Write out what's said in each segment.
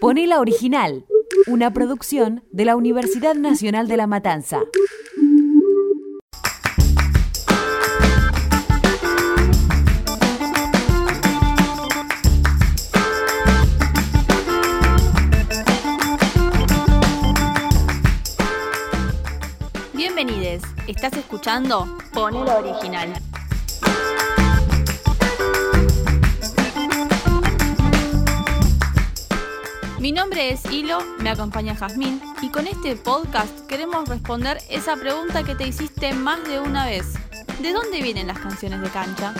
Ponela Original, una producción de la Universidad Nacional de La Matanza. Bienvenides, estás escuchando Ponela Original. Mi nombre es Hilo, me acompaña Jazmín y con este podcast queremos responder esa pregunta que te hiciste más de una vez. ¿De dónde vienen las canciones de cancha?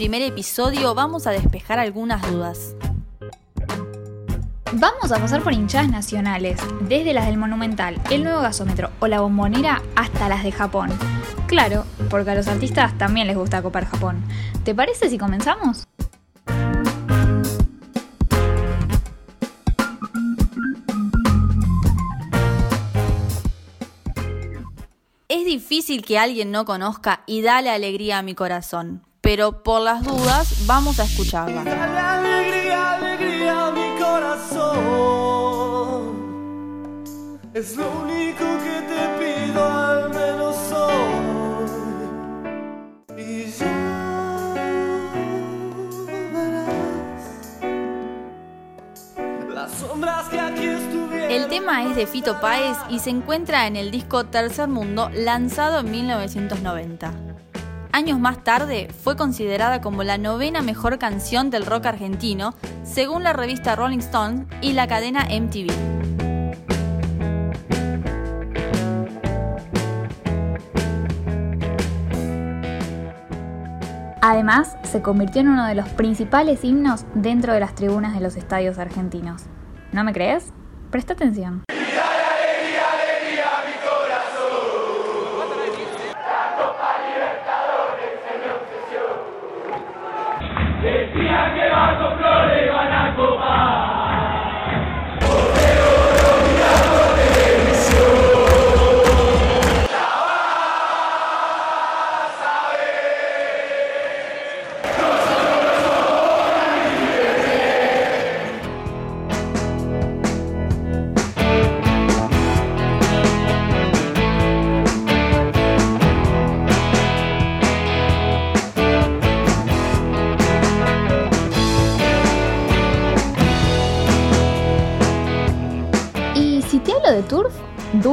Primer episodio vamos a despejar algunas dudas. Vamos a pasar por hinchadas nacionales, desde las del Monumental, el nuevo gasómetro o la bombonera hasta las de Japón. Claro, porque a los artistas también les gusta copar Japón. ¿Te parece si comenzamos? Es difícil que alguien no conozca y dale alegría a mi corazón, pero por las dudas vamos a escucharla. Dale alegría, alegría a mi corazón. Es lo único que te pido al menos hoy. Y ya verás las sombras que aquí estuvieron. El tema es de Fito Páez y se encuentra en el disco Tercer Mundo lanzado en 1990. Años más tarde fue considerada como la novena mejor canción del rock argentino, según la revista Rolling Stone y la cadena MTV. Además, se convirtió en uno de los principales himnos dentro de las tribunas de los estadios argentinos. ¿No me crees? Presta atención. Y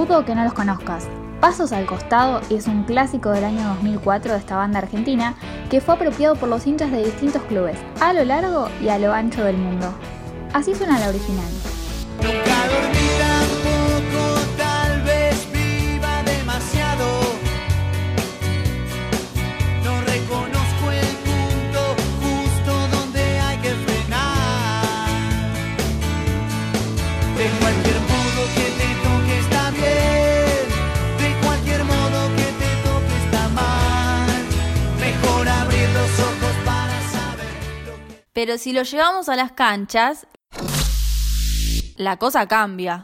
dudo que no los conozcas. Pasos al costado es un clásico del año 2004 de esta banda argentina que fue apropiado por los hinchas de distintos clubes, a lo largo y a lo ancho del mundo. Así suena la original. Pero si lo llevamos a las canchas, la cosa cambia.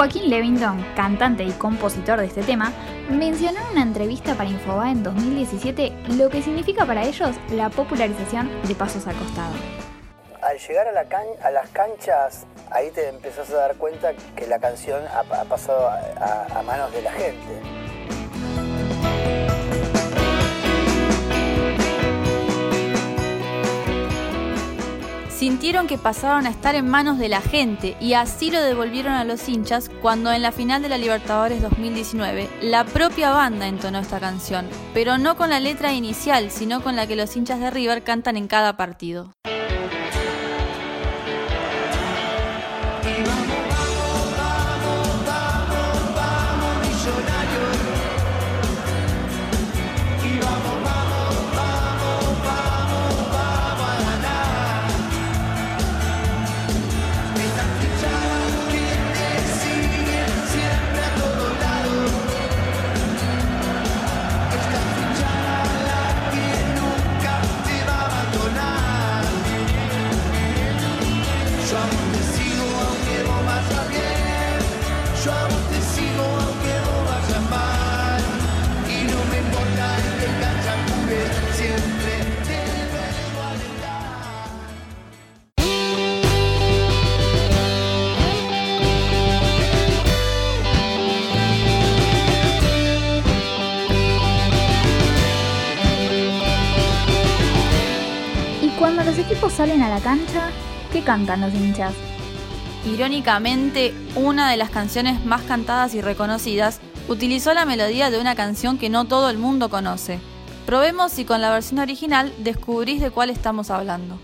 Joaquín Levington, cantante y compositor de este tema, mencionó en una entrevista para Infobae en 2017 lo que significa para ellos la popularización de Pasos al Costado. al llegar a, las canchas, ahí te empezás a dar cuenta que la canción ha, pasado a manos de la gente. Sintieron que pasaron a estar en manos de la gente y así lo devolvieron a los hinchas cuando en la final de la Libertadores 2019 la propia banda entonó esta canción, pero no con la letra inicial, sino con la que los hinchas de River cantan en cada partido. Cuando los equipos salen a la cancha, ¿qué cantan los hinchas? Irónicamente, una de las canciones más cantadas y reconocidas utilizó la melodía de una canción que no todo el mundo conoce. Probemos si con la versión original descubrís de cuál estamos hablando.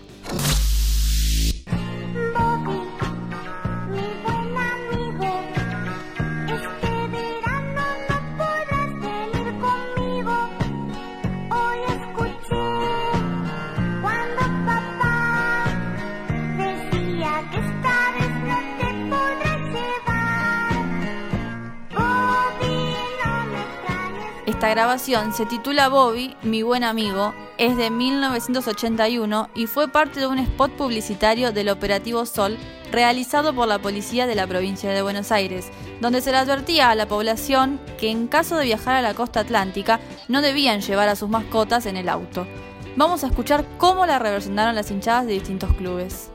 Esta grabación se titula Bobby, mi buen amigo, es de 1981 y fue parte de un spot publicitario del Operativo Sol realizado por la policía de la provincia de Buenos Aires, donde se le advertía a la población que en caso de viajar a la costa atlántica no debían llevar a sus mascotas en el auto. Vamos a escuchar cómo la reversionaron las hinchadas de distintos clubes.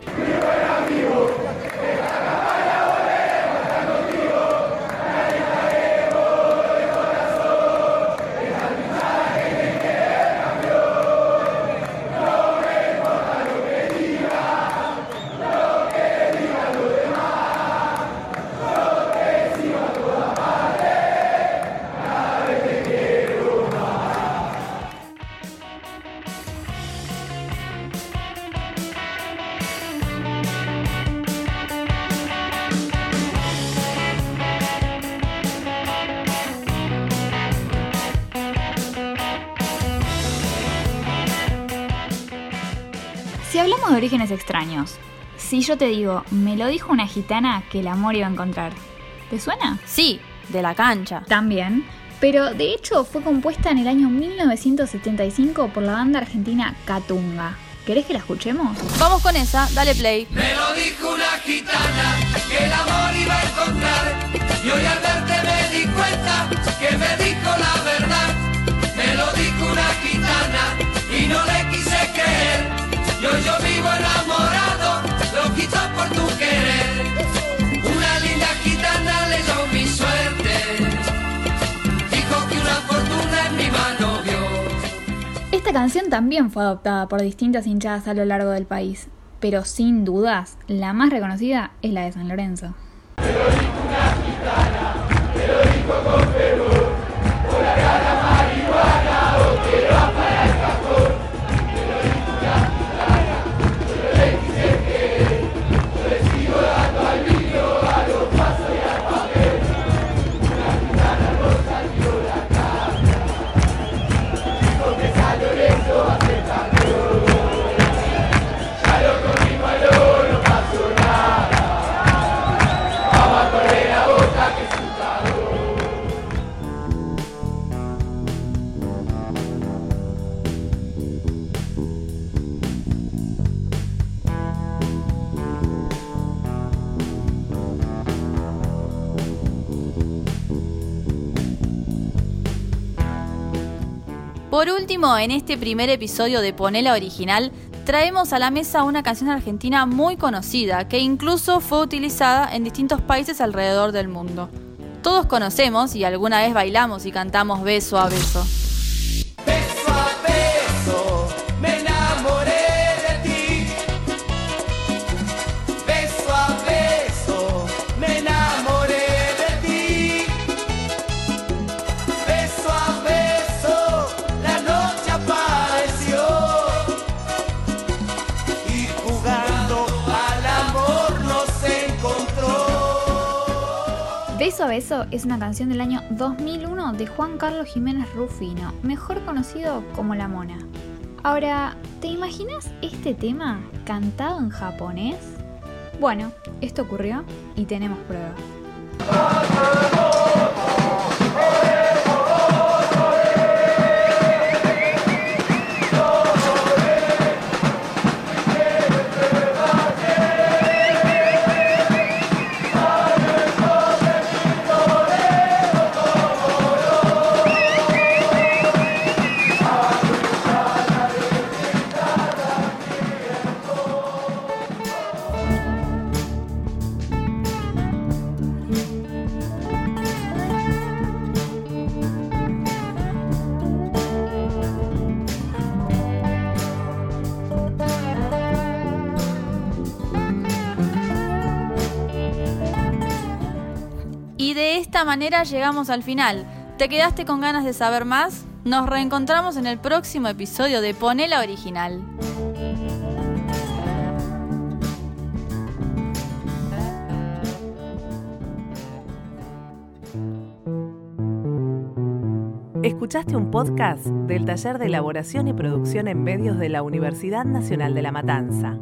De orígenes extraños, si yo te digo, me lo dijo una gitana que el amor iba a encontrar, ¿te suena? Sí, de la cancha. También, pero de hecho fue compuesta en el año 1975 por la banda argentina Catunga. ¿Querés que la escuchemos? Vamos con esa, dale play. Me lo dijo una gitana que el amor iba a encontrar. Y hoy al verte me di cuenta que me dijo Esta canción también fue adoptada por distintas hinchadas a lo largo del país, pero sin dudas, la más reconocida es la de San Lorenzo. Por último, en este primer episodio de Ponela Original, traemos a la mesa una canción argentina muy conocida, que incluso fue utilizada en distintos países alrededor del mundo. Todos conocemos y alguna vez bailamos y cantamos beso a beso. Beso a Beso es una canción del año 2001 de Juan Carlos Jiménez Rufino, mejor conocido como La Mona. Ahora, ¿te imaginas este tema cantado en japonés? Bueno, esto ocurrió y tenemos pruebas. Manera llegamos al final. ¿Te quedaste con ganas de saber más? Nos reencontramos en el próximo episodio de Ponela Original. Escuchaste un podcast del Taller de Elaboración y Producción en Medios de la Universidad Nacional de La Matanza.